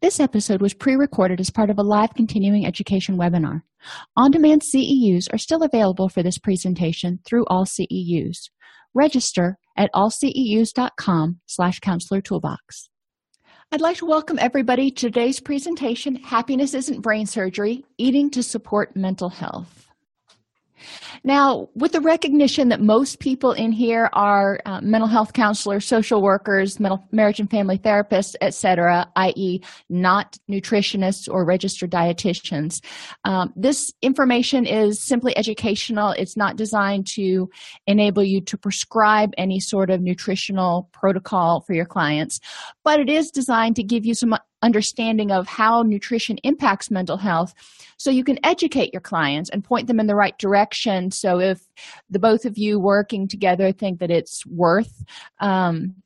This episode was pre recorded as part of a live continuing education webinar. On demand CEUs are still available for this presentation through all CEUs. Register at allceus.com slash counselor toolbox. I'd like to welcome everybody to today's presentation Happiness Isn't Brain Surgery Eating to Support Mental Health. Now, with the recognition that most people in here are uh, mental health counselors, social workers, mental, marriage and family therapists, etc., i.e., not nutritionists or registered dietitians, um, this information is simply educational. It's not designed to enable you to prescribe any sort of nutritional protocol for your clients, but it is designed to give you some understanding of how nutrition impacts mental health. So you can educate your clients and point them in the right direction. So if the both of you working together think that it's worth um,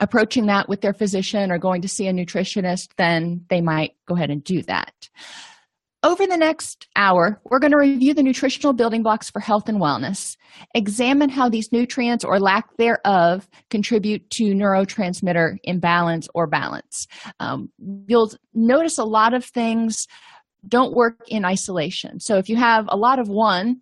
approaching that with their physician or going to see a nutritionist then they might go ahead and do that over the next hour, we're going to review the nutritional building blocks for health and wellness, examine how these nutrients or lack thereof contribute to neurotransmitter imbalance or balance. Um, you'll notice a lot of things don't work in isolation. So if you have a lot of one,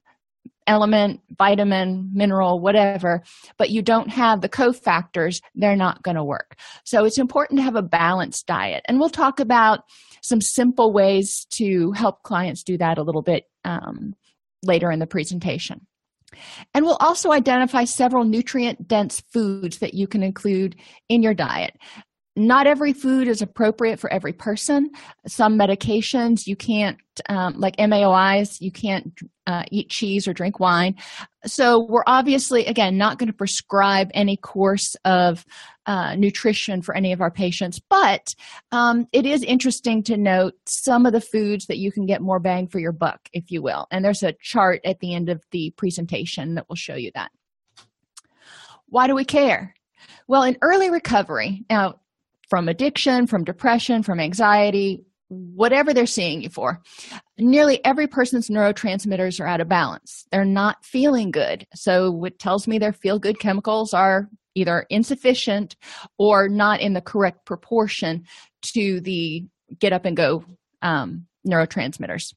element, vitamin, mineral, whatever, but you don't have the cofactors, they're not going to work. So it's important to have a balanced diet. And we'll talk about some simple ways to help clients do that a little bit um, later in the presentation. And we'll also identify several nutrient dense foods that you can include in your diet not every food is appropriate for every person. Some medications you can't um, like MAOIs you can't uh, eat cheese or drink wine. So we're obviously again not going to prescribe any course of uh, nutrition for any of our patients but um, it is interesting to note some of the foods that you can get more bang for your buck if you will. And there's a chart at the end of the presentation that will show you that. Why do we care? Well, in early recovery, now from addiction, from depression, from anxiety, whatever they're seeing you for. Nearly every person's neurotransmitters are out of balance. They're not feeling good. So it tells me their feel good chemicals are either insufficient or not in the correct proportion to the get up and go um, neurotransmitters.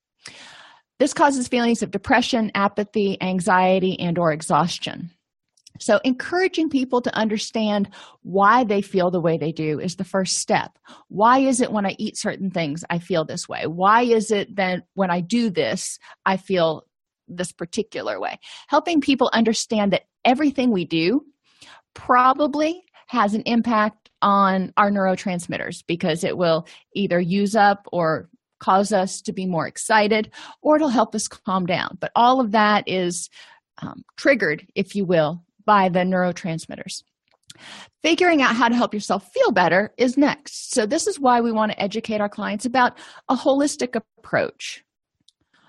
This causes feelings of depression, apathy, anxiety, and or exhaustion. So, encouraging people to understand why they feel the way they do is the first step. Why is it when I eat certain things, I feel this way? Why is it that when I do this, I feel this particular way? Helping people understand that everything we do probably has an impact on our neurotransmitters because it will either use up or cause us to be more excited or it'll help us calm down. But all of that is um, triggered, if you will, by the neurotransmitters. Figuring out how to help yourself feel better is next. So, this is why we want to educate our clients about a holistic approach.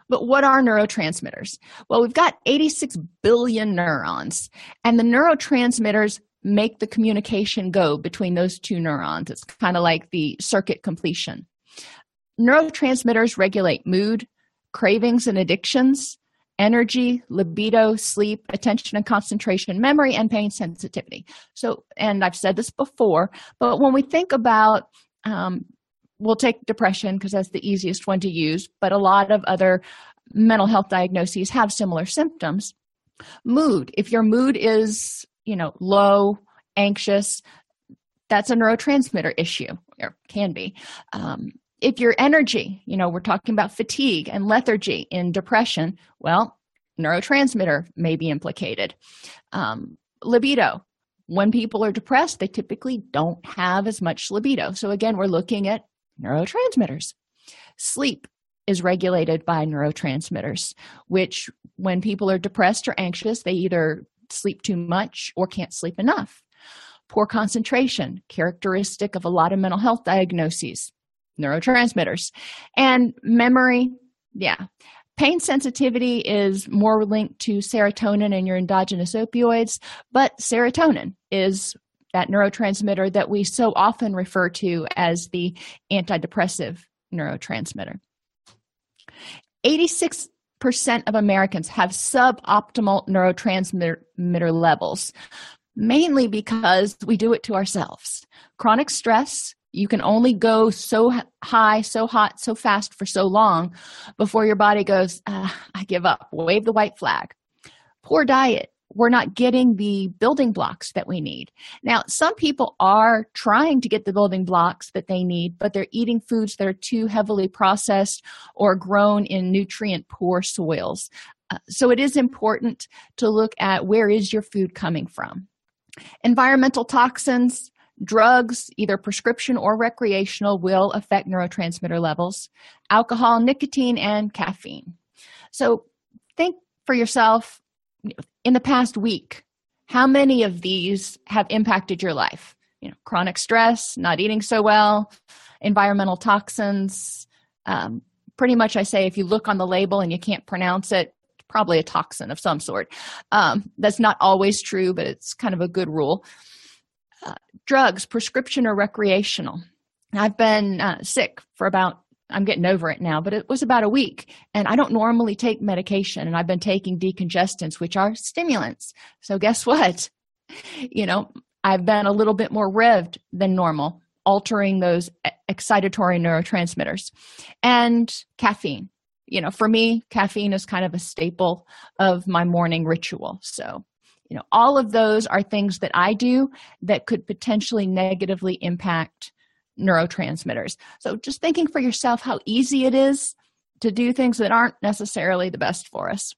But what are neurotransmitters? Well, we've got 86 billion neurons, and the neurotransmitters make the communication go between those two neurons. It's kind of like the circuit completion. Neurotransmitters regulate mood, cravings, and addictions, energy, libido, sleep, attention and concentration, memory, and pain sensitivity. So, and I've said this before, but when we think about, um, we'll take depression because that's the easiest one to use, but a lot of other mental health diagnoses have similar symptoms. Mood, if your mood is, you know, low, anxious, that's a neurotransmitter issue, or can be. Um, if your energy, you know, we're talking about fatigue and lethargy in depression, well, neurotransmitter may be implicated. Um, libido, when people are depressed, they typically don't have as much libido. So, again, we're looking at neurotransmitters. Sleep is regulated by neurotransmitters, which, when people are depressed or anxious, they either sleep too much or can't sleep enough. Poor concentration, characteristic of a lot of mental health diagnoses, neurotransmitters. And memory, yeah. Pain sensitivity is more linked to serotonin and your endogenous opioids, but serotonin is that neurotransmitter that we so often refer to as the antidepressive neurotransmitter. 86% of Americans have suboptimal neurotransmitter levels, mainly because we do it to ourselves. Chronic stress, you can only go so high, so hot, so fast for so long before your body goes, ah, I give up, wave the white flag. Poor diet, we're not getting the building blocks that we need. Now, some people are trying to get the building blocks that they need, but they're eating foods that are too heavily processed or grown in nutrient poor soils. Uh, so it is important to look at where is your food coming from. Environmental toxins, Drugs, either prescription or recreational, will affect neurotransmitter levels, alcohol, nicotine, and caffeine. So think for yourself in the past week, how many of these have impacted your life? You know, chronic stress, not eating so well, environmental toxins. Um, pretty much, I say if you look on the label and you can't pronounce it, probably a toxin of some sort. Um, that's not always true, but it's kind of a good rule drugs, prescription or recreational. I've been uh, sick for about, I'm getting over it now, but it was about a week. And I don't normally take medication, and I've been taking decongestants, which are stimulants. So, guess what? You know, I've been a little bit more revved than normal, altering those excitatory neurotransmitters. And caffeine. You know, for me, caffeine is kind of a staple of my morning ritual. So, you know all of those are things that i do that could potentially negatively impact neurotransmitters. So just thinking for yourself how easy it is to do things that aren't necessarily the best for us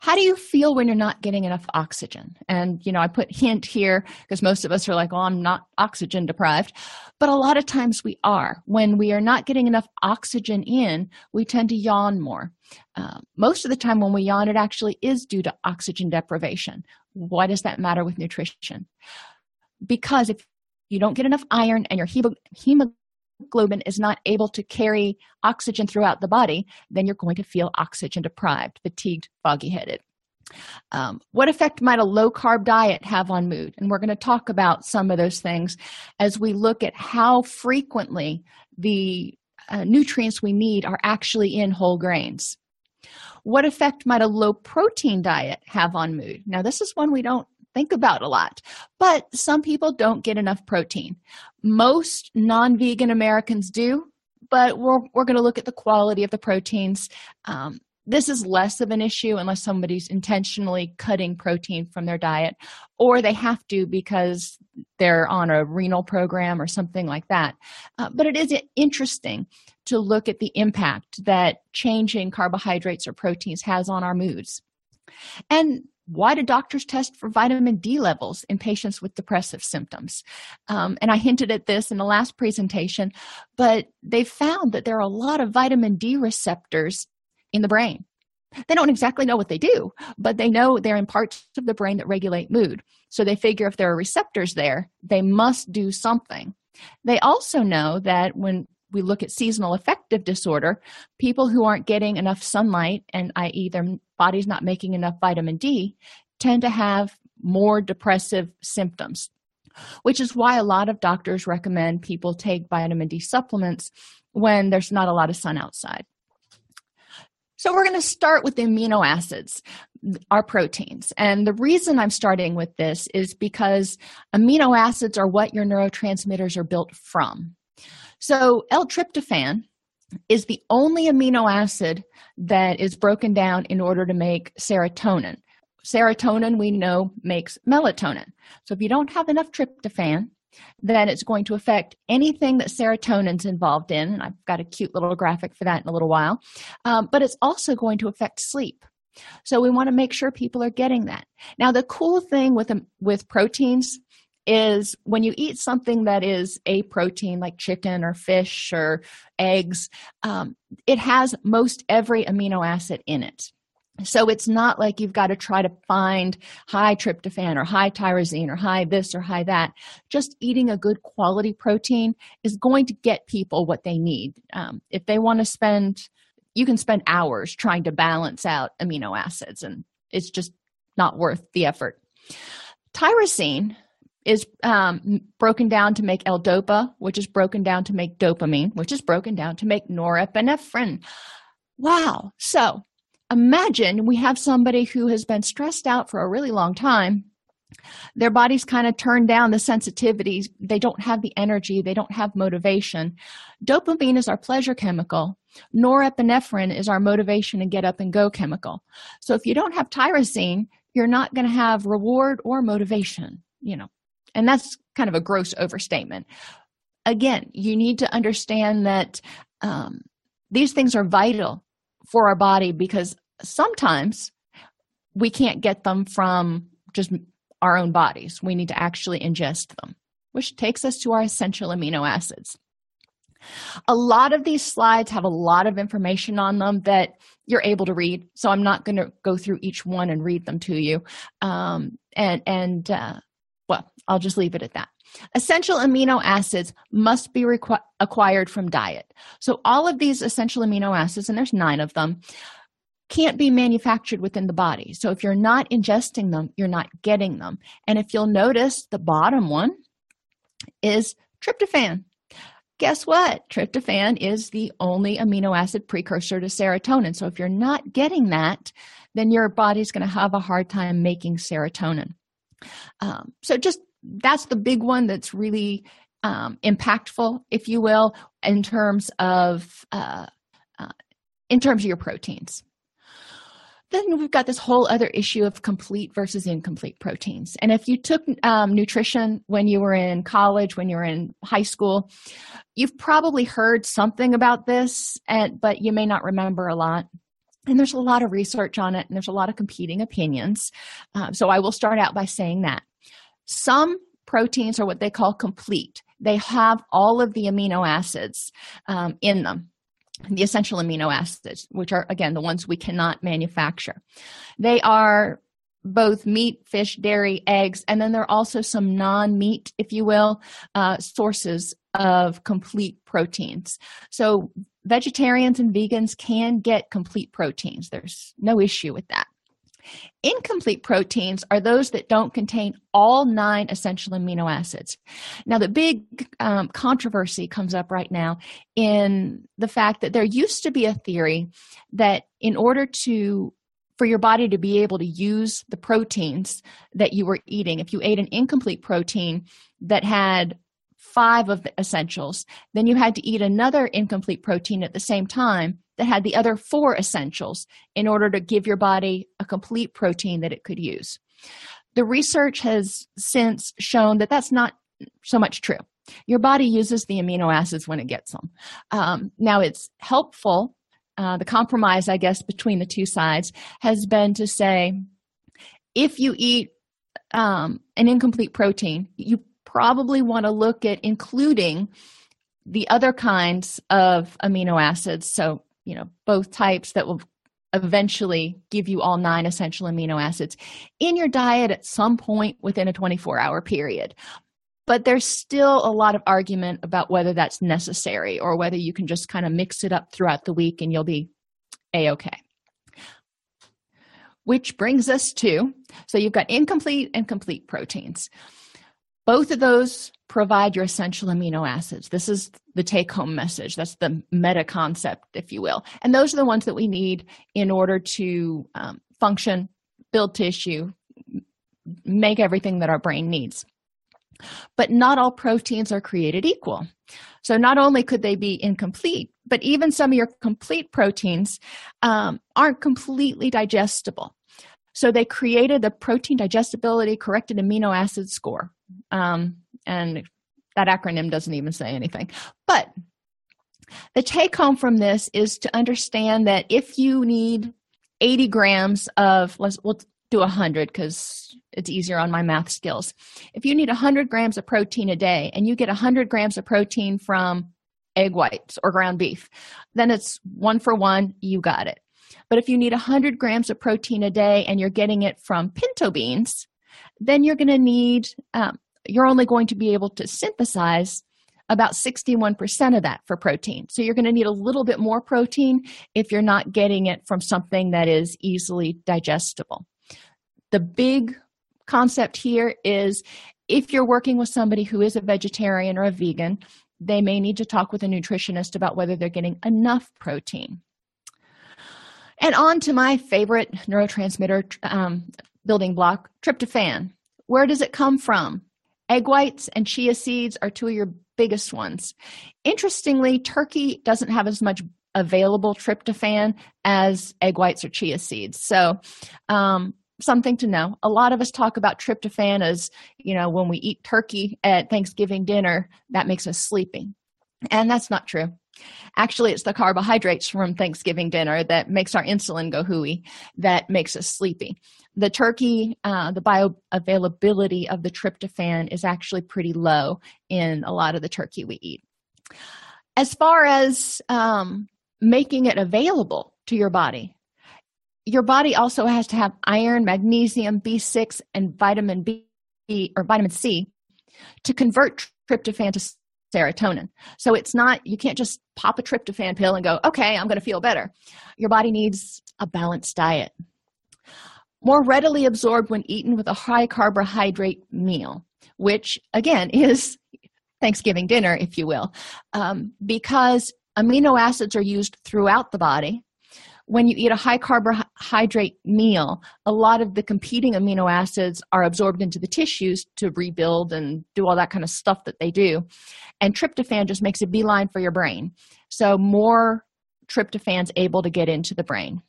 how do you feel when you're not getting enough oxygen? And you know i put hint here because most of us are like well i'm not oxygen deprived. But a lot of times we are. When we are not getting enough oxygen in we tend to yawn more. Uh, most of the time when we yawn it actually is due to oxygen deprivation. Why does that matter with nutrition? Because if you don't get enough iron and your hemoglobin is not able to carry oxygen throughout the body, then you're going to feel oxygen deprived, fatigued, foggy headed. Um, what effect might a low carb diet have on mood? And we're going to talk about some of those things as we look at how frequently the uh, nutrients we need are actually in whole grains. What effect might a low protein diet have on mood? Now, this is one we don't think about a lot. But some people don't get enough protein. Most non vegan Americans do, but we're, we're going to look at the quality of the proteins. Um, this is less of an issue unless somebody's intentionally cutting protein from their diet or they have to because they're on a renal program or something like that. Uh, but it is interesting to look at the impact that changing carbohydrates or proteins has on our moods. And why do doctors test for vitamin D levels in patients with depressive symptoms? Um, and I hinted at this in the last presentation, but they found that there are a lot of vitamin D receptors in the brain. They don't exactly know what they do, but they know they're in parts of the brain that regulate mood. So they figure if there are receptors there, they must do something. They also know that when we look at seasonal affective disorder, people who aren't getting enough sunlight, and i.e., their body's not making enough vitamin D, tend to have more depressive symptoms, which is why a lot of doctors recommend people take vitamin D supplements when there's not a lot of sun outside. So, we're going to start with the amino acids, our proteins. And the reason I'm starting with this is because amino acids are what your neurotransmitters are built from. So, L tryptophan is the only amino acid that is broken down in order to make serotonin. Serotonin, we know, makes melatonin. So if you don't have enough tryptophan, then it's going to affect anything that serotonin's involved in. And I've got a cute little graphic for that in a little while. Um, but it's also going to affect sleep. So we want to make sure people are getting that. Now, the cool thing with um, with proteins is when you eat something that is a protein like chicken or fish or eggs, um, it has most every amino acid in it. So it's not like you've got to try to find high tryptophan or high tyrosine or high this or high that. Just eating a good quality protein is going to get people what they need. Um, if they want to spend, you can spend hours trying to balance out amino acids, and it's just not worth the effort. Tyrosine is um, broken down to make L-DOPA, which is broken down to make dopamine, which is broken down to make norepinephrine. Wow. So imagine we have somebody who has been stressed out for a really long time. Their body's kind of turned down the sensitivities. They don't have the energy. They don't have motivation. Dopamine is our pleasure chemical. Norepinephrine is our motivation and get up and go chemical. So if you don't have tyrosine, you're not going to have reward or motivation. You know, and that's kind of a gross overstatement. Again, you need to understand that um, these things are vital for our body because sometimes we can't get them from just our own bodies. We need to actually ingest them, which takes us to our essential amino acids. A lot of these slides have a lot of information on them that you're able to read, so I'm not going to go through each one and read them to you. Um, and and uh, I'll just leave it at that. Essential amino acids must be requ- acquired from diet. So, all of these essential amino acids, and there's nine of them, can't be manufactured within the body. So, if you're not ingesting them, you're not getting them. And if you'll notice, the bottom one is tryptophan. Guess what? Tryptophan is the only amino acid precursor to serotonin. So, if you're not getting that, then your body's going to have a hard time making serotonin. Um, so just that's the big one that's really um, impactful, if you will, in terms of uh, uh, in terms of your proteins. Then we've got this whole other issue of complete versus incomplete proteins. And if you took um, nutrition when you were in college, when you were in high school, you've probably heard something about this, and but you may not remember a lot and there's a lot of research on it and there's a lot of competing opinions uh, so i will start out by saying that some proteins are what they call complete they have all of the amino acids um, in them the essential amino acids which are again the ones we cannot manufacture they are both meat fish dairy eggs and then there are also some non-meat if you will uh, sources of complete proteins so vegetarians and vegans can get complete proteins. There's no issue with that. Incomplete proteins are those that don't contain all nine essential amino acids. Now, the big um, controversy comes up right now in the fact that there used to be a theory that in order to for your body to be able to use the proteins that you were eating, if you ate an incomplete protein that had five of the essentials. Then you had to eat another incomplete protein at the same time that had the other four essentials in order to give your body a complete protein that it could use. The research has since shown that that's not so much true. Your body uses the amino acids when it gets them. Um, now, it's helpful. Uh, the compromise, I guess, between the two sides has been to say if you eat um, an incomplete protein, you probably want to look at including the other kinds of amino acids. So, you know, both types that will eventually give you all nine essential amino acids in your diet at some point within a 24 hour period. But there's still a lot of argument about whether that's necessary or whether you can just kind of mix it up throughout the week and you'll be a okay. Which brings us to so you've got incomplete and complete proteins. Both of those provide your essential amino acids. This is the take home message. That's the meta concept, if you will. And those are the ones that we need in order to um, function, build tissue, make everything that our brain needs. But not all proteins are created equal. So not only could they be incomplete, but even some of your complete proteins um, aren't completely digestible. So they created the protein digestibility corrected amino acid score. Um, and that acronym doesn't even say anything. But the take home from this is to understand that if you need 80 grams of, let's, we'll do 100 because it's easier on my math skills. If you need 100 grams of protein a day and you get 100 grams of protein from egg whites or ground beef, then it's one for one, you got it. But if you need 100 grams of protein a day and you're getting it from pinto beans, then you're going to need, um, you're only going to be able to synthesize about 61% of that for protein. So you're going to need a little bit more protein if you're not getting it from something that is easily digestible. The big concept here is if you're working with somebody who is a vegetarian or a vegan, they may need to talk with a nutritionist about whether they're getting enough protein. And on to my favorite neurotransmitter um, building block, tryptophan. Where does it come from? Egg whites and chia seeds are two of your biggest ones. Interestingly, turkey doesn't have as much available tryptophan as egg whites or chia seeds. So, um, something to know. A lot of us talk about tryptophan as, you know, when we eat turkey at Thanksgiving dinner, that makes us sleepy. And that's not true. Actually, it's the carbohydrates from Thanksgiving dinner that makes our insulin go hooey, that makes us sleepy. The turkey, uh, the bioavailability of the tryptophan is actually pretty low in a lot of the turkey we eat. As far as um, making it available to your body, your body also has to have iron, magnesium, B6, and vitamin B or vitamin C to convert tryptophan to serotonin. So it's not, you can't just pop a tryptophan pill and go, okay, I'm going to feel better. Your body needs a balanced diet. More readily absorbed when eaten with a high carbohydrate meal, which again is Thanksgiving dinner, if you will, um, because amino acids are used throughout the body when you eat a high carbohydrate meal, a lot of the competing amino acids are absorbed into the tissues to rebuild and do all that kind of stuff that they do. And tryptophan just makes a beeline for your brain. So, more tryptophan's able to get into the brain.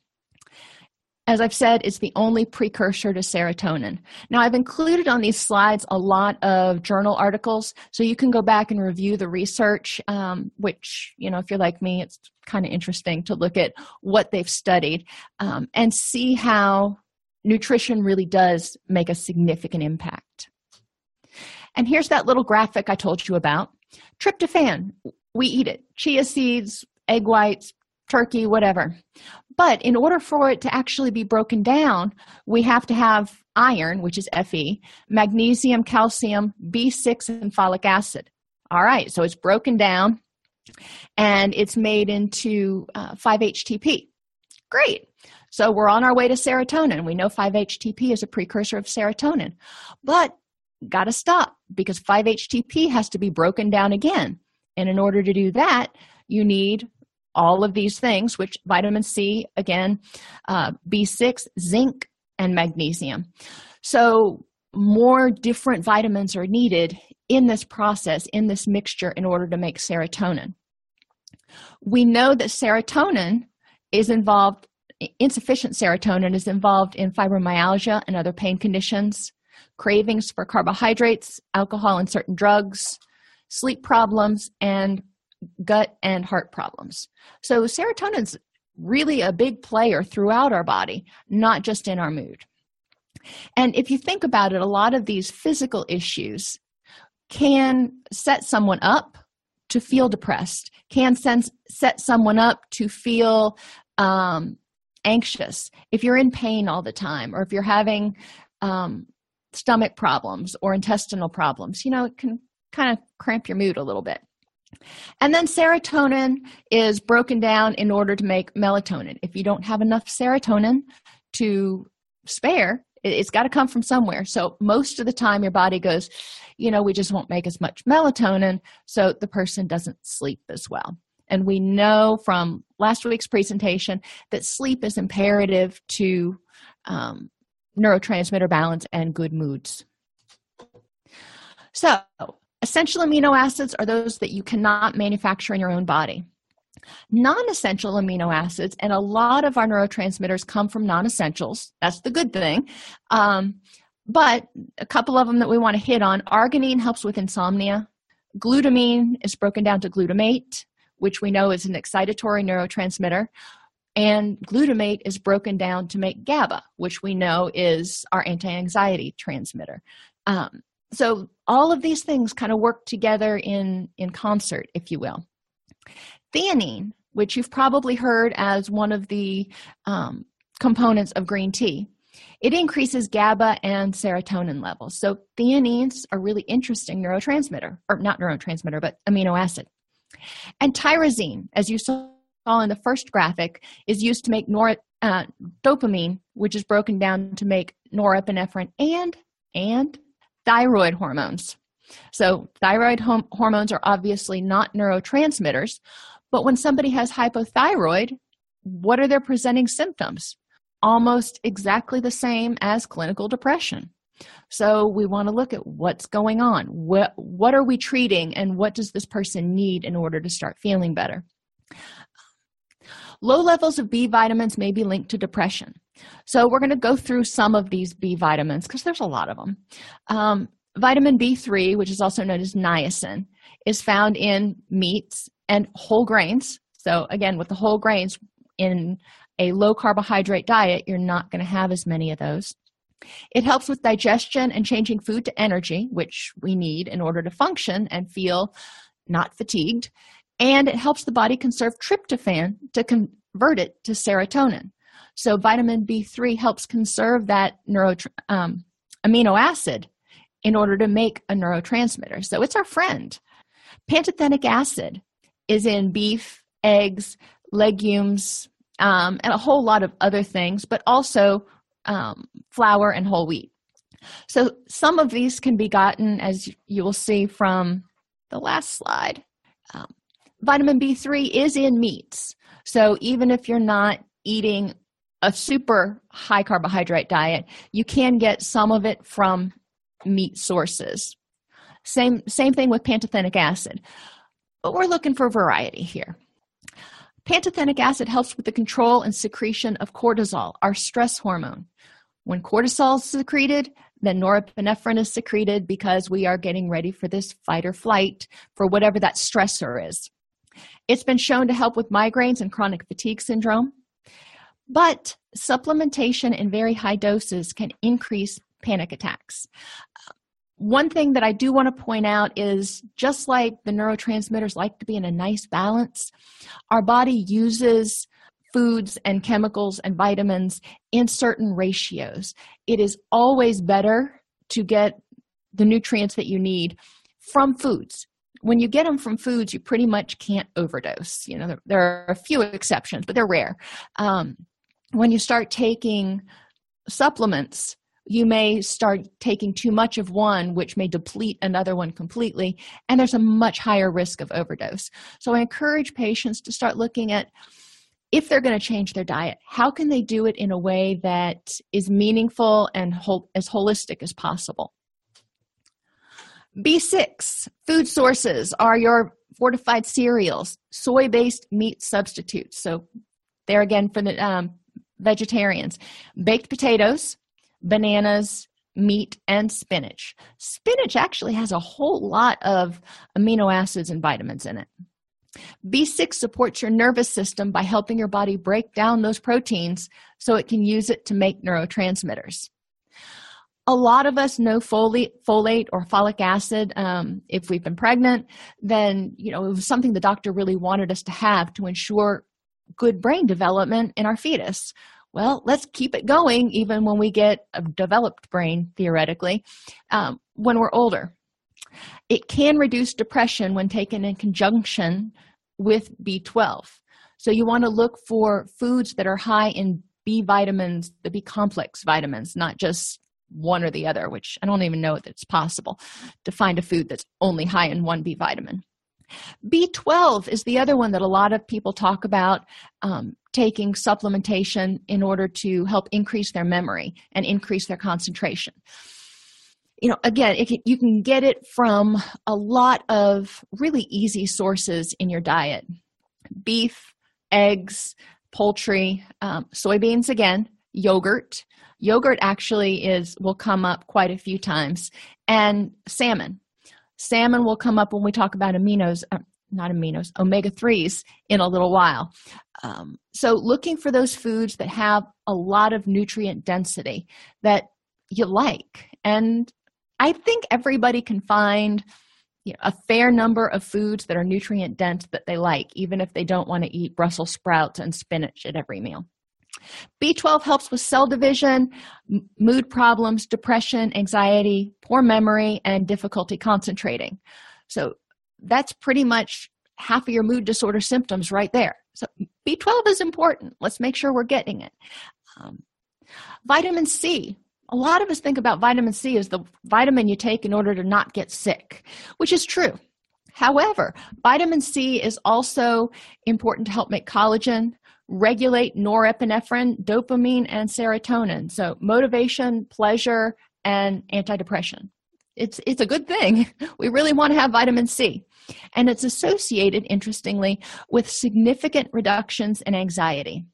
As I've said, it's the only precursor to serotonin. Now, I've included on these slides a lot of journal articles, so you can go back and review the research, um, which, you know, if you're like me, it's kind of interesting to look at what they've studied um, and see how nutrition really does make a significant impact. And here's that little graphic I told you about tryptophan, we eat it, chia seeds, egg whites, turkey, whatever. But in order for it to actually be broken down, we have to have iron, which is Fe, magnesium, calcium, B6, and folic acid. All right, so it's broken down and it's made into uh, 5-HTP. Great. So we're on our way to serotonin. We know 5-HTP is a precursor of serotonin. But got to stop because 5-HTP has to be broken down again. And in order to do that, you need all of these things, which vitamin C, again, uh, B6, zinc, and magnesium. So, more different vitamins are needed in this process, in this mixture, in order to make serotonin. We know that serotonin is involved, insufficient serotonin is involved in fibromyalgia and other pain conditions, cravings for carbohydrates, alcohol, and certain drugs, sleep problems, and gut and heart problems. So, serotonin's really a big player throughout our body, not just in our mood. And if you think about it, a lot of these physical issues can set someone up to feel depressed, can sense, set someone up to feel um, anxious. If you're in pain all the time, or if you're having um, stomach problems or intestinal problems, you know, it can kind of cramp your mood a little bit. And then serotonin is broken down in order to make melatonin. If you don't have enough serotonin to spare, it's got to come from somewhere. So most of the time, your body goes, you know, we just won't make as much melatonin, so the person doesn't sleep as well. And we know from last week's presentation that sleep is imperative to um, neurotransmitter balance and good moods. So, Essential amino acids are those that you cannot manufacture in your own body. Non essential amino acids, and a lot of our neurotransmitters come from non essentials. That's the good thing. Um, but a couple of them that we want to hit on arginine helps with insomnia, glutamine is broken down to glutamate, which we know is an excitatory neurotransmitter. And glutamate is broken down to make GABA, which we know is our anti anxiety transmitter. Um, so, all of these things kind of work together in, in concert, if you will. Theanine, which you've probably heard as one of the um, components of green tea, it increases GABA and serotonin levels. So, theanines are really interesting neurotransmitter, or not neurotransmitter, but amino acid. And tyrosine, as you saw in the first graphic, is used to make nor- uh, dopamine, which is broken down to make norepinephrine and and thyroid hormones. So, thyroid hom- hormones are obviously not neurotransmitters, but when somebody has hypothyroid, what are their presenting symptoms? Almost exactly the same as clinical depression. So we want to look at what's going on. What, what are we treating, and what does this person need in order to start feeling better? Low levels of B vitamins may be linked to depression. So we're going to go through some of these B vitamins because there's a lot of them. Um, vitamin B3, which is also known as niacin, is found in meats and whole grains. So, again, with the whole grains in a low carbohydrate diet, you're not going to have as many of those. It helps with digestion and changing food to energy, which we need in order to function and feel not fatigued. And it helps the body conserve tryptophan to convert it to serotonin. So, vitamin B3 helps conserve that neuro, um, amino acid in order to make a neurotransmitter. So, it's our friend. Pantothenic acid is in beef, eggs, legumes, um, and a whole lot of other things, but also um, flour and whole wheat. So some of these can be gotten, as you will see from the last slide. Um, vitamin B3 is in meats. So even if you're not eating a super high carbohydrate diet, you can get some of it from meat sources. Same, same thing with pantothenic acid but we're looking for variety here. Pantothenic acid helps with the control and secretion of cortisol, our stress hormone. When cortisol is secreted, then norepinephrine is secreted because we are getting ready for this fight or flight for whatever that stressor is. It's been shown to help with migraines and chronic fatigue syndrome, but supplementation in very high doses can increase panic attacks one thing that I do want to point out is just like the neurotransmitters like to be in a nice balance, our body uses foods and chemicals and vitamins in certain ratios. It is always better to get the nutrients that you need from foods. When you get them from foods, you pretty much can't overdose. You know, there, there are a few exceptions, but they're rare. Um, when you start taking supplements, you may start taking too much of one, which may deplete another one completely, and there's a much higher risk of overdose. So, I encourage patients to start looking at if they're going to change their diet, how can they do it in a way that is meaningful and as holistic as possible? B6 food sources are your fortified cereals, soy based meat substitutes. So, there again for the um, vegetarians, baked potatoes, bananas, meat, and spinach. Spinach actually has a whole lot of amino acids and vitamins in it. B6 supports your nervous system by helping your body break down those proteins so it can use it to make neurotransmitters. A lot of us know folate, or folic acid. Um, if we've been pregnant, then you know it was something the doctor really wanted us to have to ensure good brain development in our fetus. Well let's keep it going even when we get a developed brain theoretically um, when we're older. It can reduce depression when taken in conjunction with b12 so you want to look for foods that are high in b vitamins the b complex vitamins not just one or the other which i don't even know if it's possible to find a food that's only high in one b vitamin B12 is the other one that a lot of people talk about um, taking supplementation in order to help increase their memory and increase their concentration. You know, again, you can get it from a lot of really easy sources in your diet. beef, eggs, poultry, um, soybeans again, yogurt. Yogurt actually is will come up quite a few times, and salmon. Salmon will come up when we talk about aminos, uh, not aminos, omega 3s in a little while. Um, so, looking for those foods that have a lot of nutrient density that you like. And I think everybody can find you know, a fair number of foods that are nutrient dense that they like, even if they don't want to eat Brussels sprouts and spinach at every meal. B12 helps with cell division, mood problems, depression, anxiety, poor memory, and difficulty concentrating. So that's pretty much half of your mood disorder symptoms right there. So B12 is important. Let's make sure we're getting it. Um, vitamin C. A lot of us think about vitamin C as the vitamin you take in order to not get sick, which is true. However, vitamin C is also important to help make collagen, regulate norepinephrine, dopamine, and serotonin. So, motivation, pleasure, and antidepressant. It's, it's a good thing. We really want to have vitamin C. And it's associated, interestingly, with significant reductions in anxiety.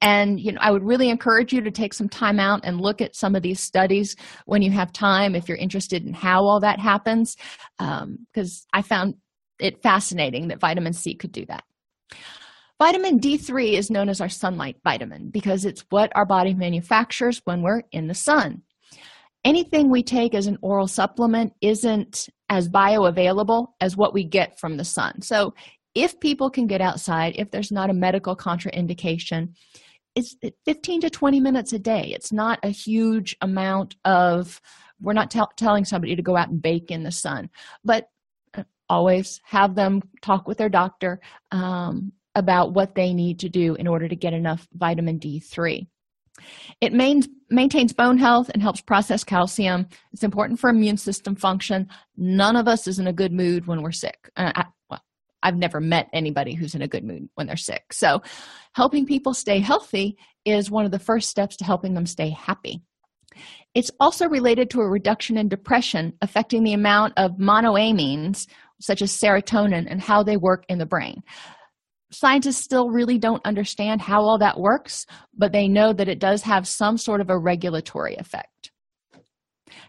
And you know, I would really encourage you to take some time out and look at some of these studies when you have time, if you're interested in how all that happens, because um, I found it fascinating that vitamin C could do that. Vitamin D3 is known as our sunlight vitamin because it's what our body manufactures when we're in the sun. Anything we take as an oral supplement isn't as bioavailable as what we get from the sun. So, if people can get outside, if there's not a medical contraindication, it's 15 to 20 minutes a day. It's not a huge amount of, we're not t- telling somebody to go out and bake in the sun, but uh, always have them talk with their doctor um, about what they need to do in order to get enough vitamin D3. It main, maintains bone health and helps process calcium. It's important for immune system function. None of us is in a good mood when we're sick. Uh, I, well, I've never met anybody who's in a good mood when they're sick. So, helping people stay healthy is one of the first steps to helping them stay happy. It's also related to a reduction in depression, affecting the amount of monoamines, such as serotonin, and how they work in the brain scientists still really don't understand how all that works, but they know that it does have some sort of a regulatory effect.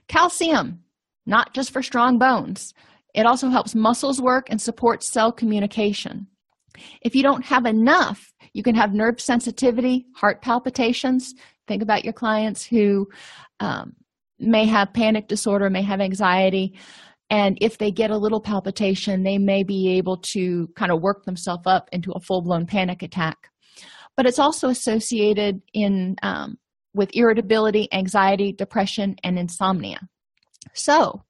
Calcium, not just for strong bones, it also helps muscles work and supports cell communication. If you don't have enough, you can have nerve sensitivity, heart palpitations. Think about your clients who um, may have panic disorder, may have anxiety and if they get a little palpitation they may be able to kind of work themselves up into a full-blown panic attack. But it's also associated in um, with irritability anxiety depression and insomnia. So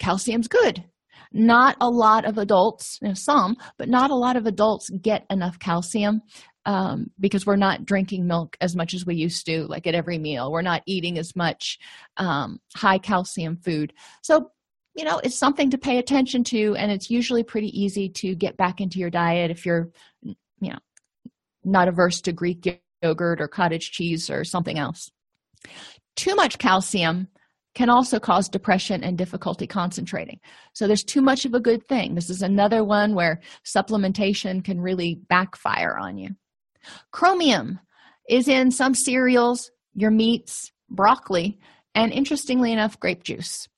calcium's good. Not a lot of adults you know, some but not a lot of adults get enough calcium um, because we're not drinking milk as much as we used to like at every meal. We're not eating as much um, high calcium food. So you know it's something to pay attention to and it's usually pretty easy to get back into your diet if you're you know not averse to greek yogurt or cottage cheese or something else. Too much calcium can also cause depression and difficulty concentrating. So there's too much of a good thing. This is another one where supplementation can really backfire on you. Chromium is in some cereals your meats broccoli and interestingly enough grape juice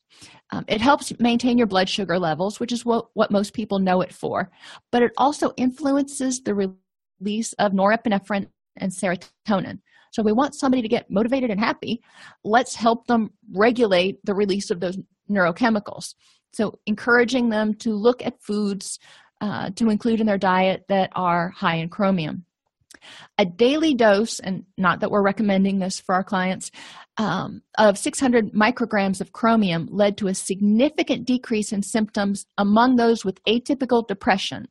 um, it helps maintain your blood sugar levels, which is what, what most people know it for, but it also influences the release of norepinephrine and serotonin. So, we want somebody to get motivated and happy. Let's help them regulate the release of those neurochemicals. So, encouraging them to look at foods uh, to include in their diet that are high in chromium. A daily dose, and not that we're recommending this for our clients, um, of 600 micrograms of chromium led to a significant decrease in symptoms among those with atypical depression,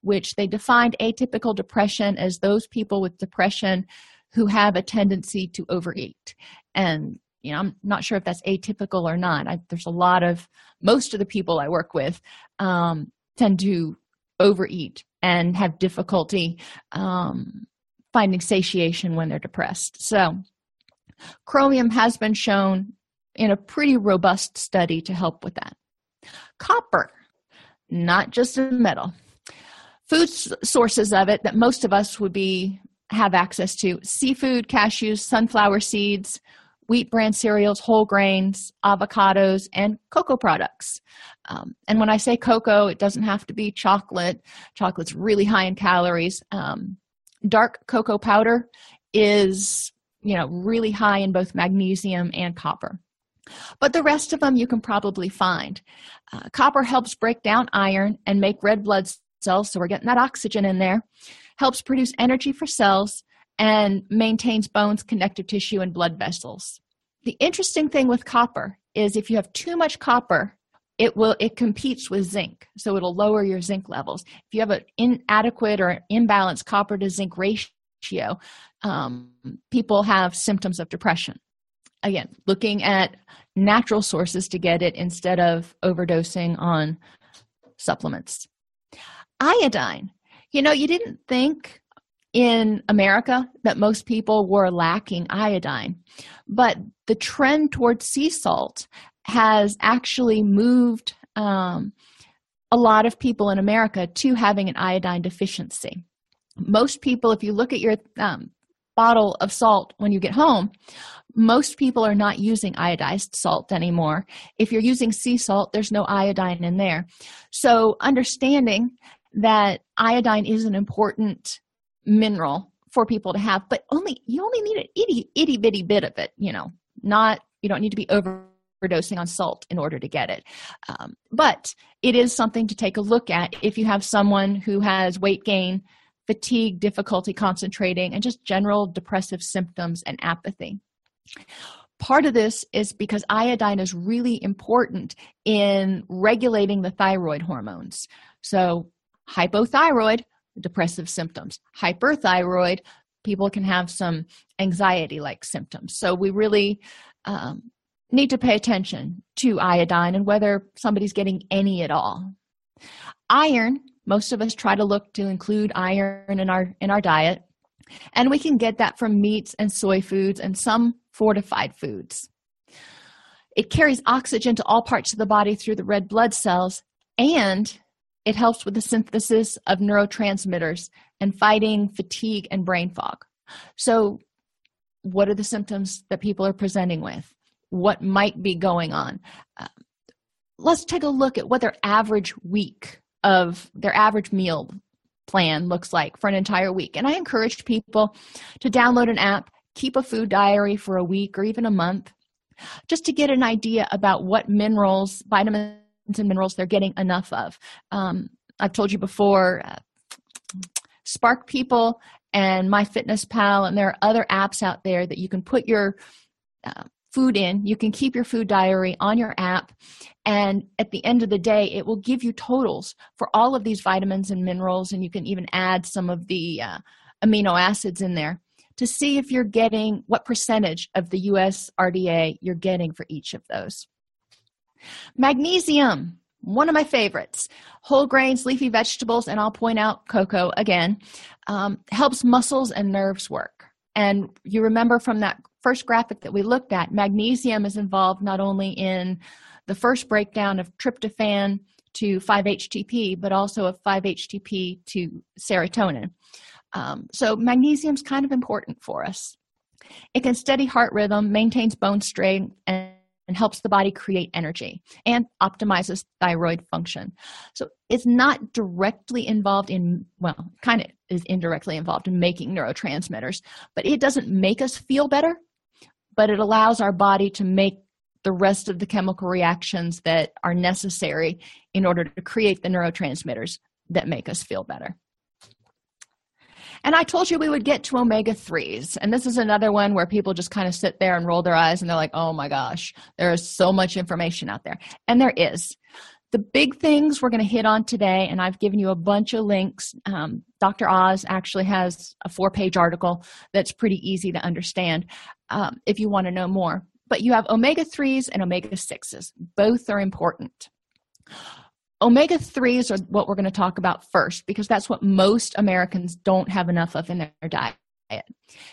which they defined atypical depression as those people with depression who have a tendency to overeat. And you know, I'm not sure if that's atypical or not. I, there's a lot of most of the people I work with um, tend to overeat and have difficulty um, finding satiation when they're depressed. So, chromium has been shown in a pretty robust study to help with that. Copper, not just a metal. food sources of it that most of us would be have access to seafood cashews sunflower seeds wheat bran cereals whole grains avocados and cocoa products um, and when i say cocoa it doesn't have to be chocolate chocolate's really high in calories um, dark cocoa powder is you know really high in both magnesium and copper. But the rest of them you can probably find. Uh, copper helps break down iron and make red blood cells so we're getting that oxygen in there helps produce energy for cells and maintains bones connective tissue and blood vessels. The interesting thing with copper is if you have too much copper it will it competes with zinc so it'll lower your zinc levels. If you have an inadequate or imbalanced copper to zinc ratio um, people have symptoms of depression. Again looking at natural sources to get it instead of overdosing on supplements. Iodine. You know you didn't think in america that most people were lacking iodine but the trend towards sea salt has actually moved um, a lot of people in america to having an iodine deficiency. Most people if you look at your um, bottle of salt when you get home most people are not using iodized salt anymore. If you're using sea salt there's no iodine in there. So understanding that iodine is an important mineral for people to have but only you only need an itty itty bitty bit of it you know not you don't need to be overdosing on salt in order to get it um, but it is something to take a look at if you have someone who has weight gain fatigue, difficulty concentrating, and just general depressive symptoms and apathy. Part of this is because iodine is really important in regulating the thyroid hormones. So, hypothyroid, depressive symptoms. Hyperthyroid, people can have some anxiety like symptoms. So, we really um, need to pay attention to iodine and whether somebody's getting any at all. Iron most of us try to look to include iron in our in our diet and we can get that from meats and soy foods and some fortified foods. It carries oxygen to all parts of the body through the red blood cells and it helps with the synthesis of neurotransmitters and fighting fatigue and brain fog. So what are the symptoms that people are presenting with what might be going on uh, let's take a look at what their average week of their average meal plan looks like for an entire week. And I encourage people to download an app, keep a food diary for a week or even a month, just to get an idea about what minerals, vitamins, and minerals they're getting enough of. Um, I've told you before, uh, Spark People and MyFitnessPal, and there are other apps out there that you can put your uh, food in. You can keep your food diary on your app, and at the end of the day, it will give you totals for all of these vitamins and minerals, and you can even add some of the uh, amino acids in there to see if you're getting what percentage of the US RDA you're getting for each of those. Magnesium, one of my favorites. Whole grains, leafy vegetables, and I'll point out cocoa again, um, helps muscles and nerves work. And you remember from that first graphic that we looked at, magnesium is involved not only in the first breakdown of tryptophan to 5-HTP, but also of 5-HTP to serotonin. Um, so magnesium is kind of important for us. It can steady heart rhythm, maintains bone strength, and, and helps the body create energy and optimizes thyroid function. So it's not directly involved in, well, kind of is indirectly involved in making neurotransmitters, but it doesn't make us feel better, but it allows our body to make the rest of the chemical reactions that are necessary in order to create the neurotransmitters that make us feel better. And I told you we would get to omega 3s. And this is another one where people just kind of sit there and roll their eyes and they're like, oh my gosh, there is so much information out there. And there is. The big things we're going to hit on today, and I've given you a bunch of links. Um, Dr. Oz actually has a four page article that's pretty easy to understand um, if you want to know more but you have omega 3s and omega 6s. Both are important. Omega 3s are what we're going to talk about first because that's what most Americans don't have enough of in their diet.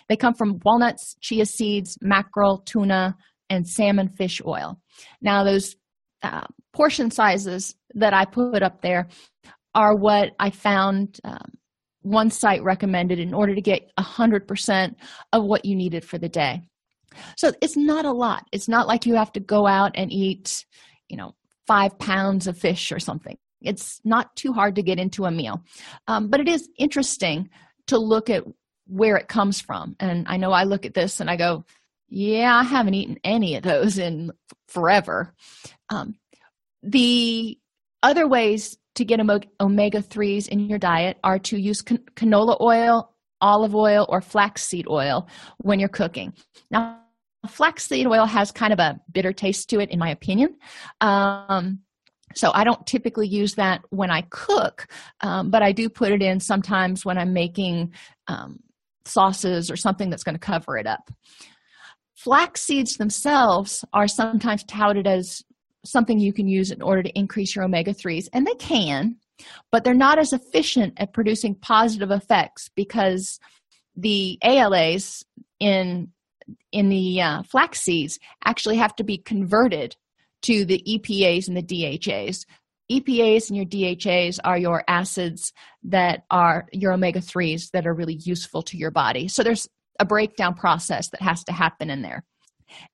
They come from walnuts, chia seeds, mackerel, tuna, and salmon fish oil. Now, those uh, portion sizes that I put up there are what I found um, one site recommended in order to get 100% of what you needed for the day. So it's not a lot. It's not like you have to go out and eat, you know, five pounds of fish or something. It's not too hard to get into a meal. Um, but it is interesting to look at where it comes from. And I know I look at this and I go, yeah, I haven't eaten any of those in forever. Um, the other ways to get omega 3s in your diet are to use can- canola oil, olive oil, or flaxseed oil when you're cooking. Now, flaxseed oil has kind of a bitter taste to it, in my opinion. Um, so I don't typically use that when I cook, um, but I do put it in sometimes when I'm making um, sauces or something that's going to cover it up. Flax seeds themselves are sometimes touted as something you can use in order to increase your omega 3s, and they can, but they're not as efficient at producing positive effects because the ALAs in in the uh, flax seeds actually have to be converted to the EPAs and the DHAs. EPAs and your DHAs are your acids that are your omega 3s that are really useful to your body. So there's a breakdown process that has to happen in there.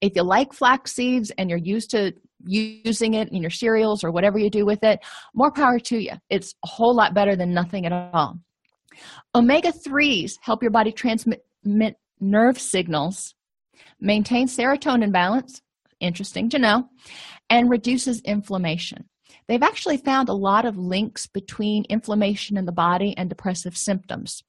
If you like flax seeds and you're used to using it in your cereals or whatever you do with it, more power to you. It's a whole lot better than nothing at all. Omega 3s help your body transmit nerve signals, maintain serotonin balance, interesting to know, and reduces inflammation. They've actually found a lot of links between inflammation in the body and depressive symptoms.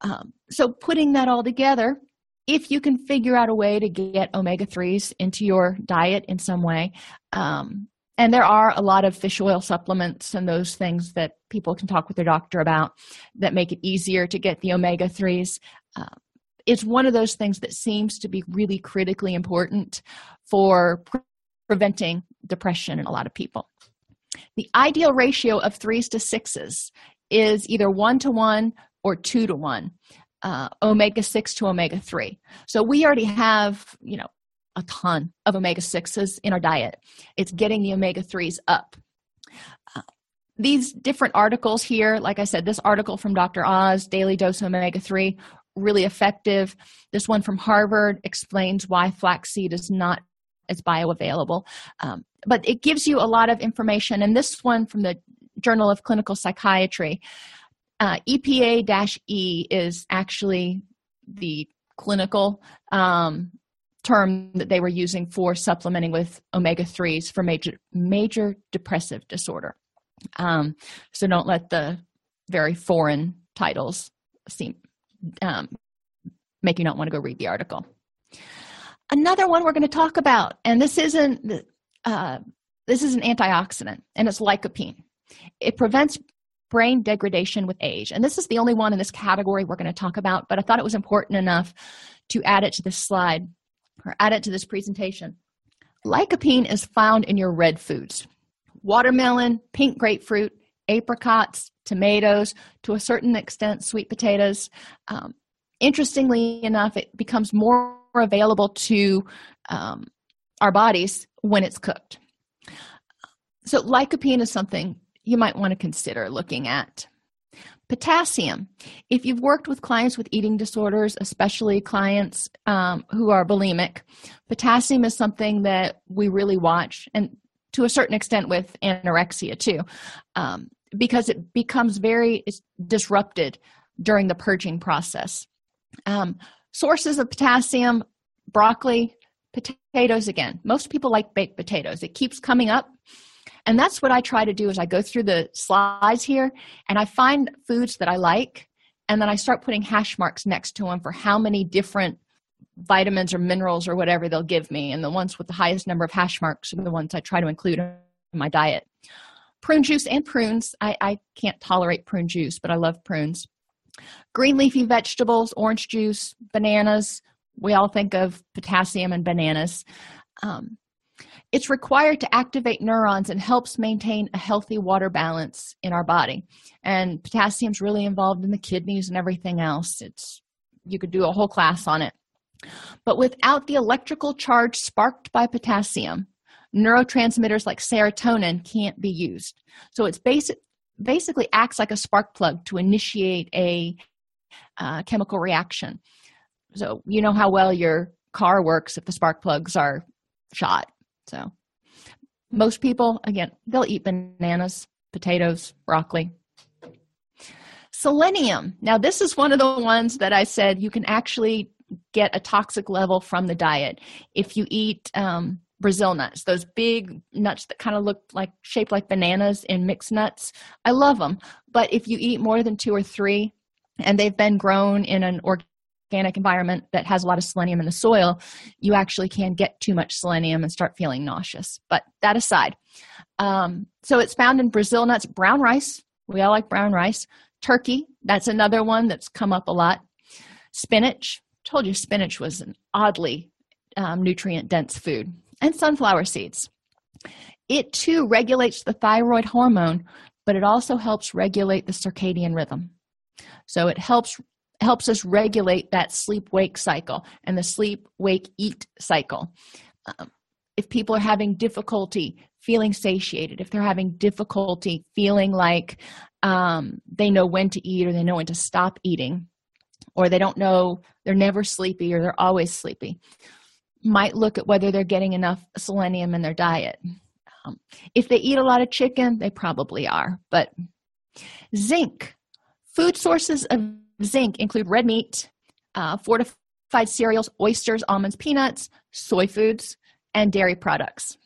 Um, so, putting that all together, if you can figure out a way to get omega 3s into your diet in some way, um, and there are a lot of fish oil supplements and those things that people can talk with their doctor about that make it easier to get the omega 3s. Uh, it's one of those things that seems to be really critically important for pre- preventing depression in a lot of people. The ideal ratio of threes to sixes is either one to one or two to one, uh, omega 6 to omega 3. So we already have, you know, a ton of omega 6s in our diet. It's getting the omega 3s up. Uh, these different articles here, like I said, this article from Dr. Oz, Daily Dose of Omega 3, really effective. This one from Harvard explains why flaxseed is not as bioavailable. Um, but it gives you a lot of information. And this one from the Journal of Clinical Psychiatry, uh, EPA E is actually the clinical um, term that they were using for supplementing with omega 3s for major major depressive disorder um, so don't let the very foreign titles seem um, make you not want to go read the article. Another one we're going to talk about and this isn't uh, this is an antioxidant and it's lycopene. It prevents brain degradation with age and this is the only one in this category we're going to talk about but i thought it was important enough to add it to this slide or add it to this presentation. Lycopene is found in your red foods. Watermelon pink grapefruit apricots tomatoes to a certain extent sweet potatoes. Um, interestingly enough it becomes more available to um, our bodies when it's cooked. So lycopene is something you might want to consider looking at. Potassium. If you've worked with clients with eating disorders especially clients um, who are bulimic potassium is something that we really watch and to a certain extent with anorexia too. Um, because it becomes very disrupted during the purging process. Um, sources of potassium broccoli potatoes again most people like baked potatoes. It keeps coming up. And that's what i try to do is i go through the slides here and i find foods that i like and then i start putting hash marks next to them for how many different vitamins or minerals or whatever they'll give me. And the ones with the highest number of hash marks are the ones i try to include in my diet prune juice and prunes. I, I can't tolerate prune juice but i love prunes. Green leafy vegetables orange juice bananas. We all think of potassium and bananas. Um, it's required to activate neurons and helps maintain a healthy water balance in our body. And potassium's really involved in the kidneys and everything else. It's you could do a whole class on it. But without the electrical charge sparked by potassium neurotransmitters like serotonin can't be used so it's basic basically acts like a spark plug to initiate a uh, chemical reaction. So, you know how well your car works if the spark plugs are shot. So, most people, again, they'll eat bananas, potatoes, broccoli. Selenium. Now, this is one of the ones that I said you can actually get a toxic level from the diet. If you eat um, Brazil nuts, those big nuts that kind of look like shaped like bananas in mixed nuts, I love them. But if you eat more than two or three, and they've been grown in an organic environment that has a lot of selenium in the soil, you actually can get too much selenium and start feeling nauseous. But that aside, um, so it's found in Brazil nuts, brown rice. We all like brown rice. Turkey, that's another one that's come up a lot. Spinach, told you spinach was an oddly um, nutrient dense food. And sunflower seeds. It too regulates the thyroid hormone, but it also helps regulate the circadian rhythm. So it helps helps us regulate that sleep wake cycle and the sleep wake eat cycle. Um, if people are having difficulty feeling satiated, if they're having difficulty feeling like um, they know when to eat or they know when to stop eating, or they don't know they're never sleepy or they're always sleepy, might look at whether they're getting enough selenium in their diet. Um, if they eat a lot of chicken, they probably are. But zinc, food sources of zinc include red meat, uh, fortified cereals, oysters, almonds, peanuts, soy foods, and dairy products.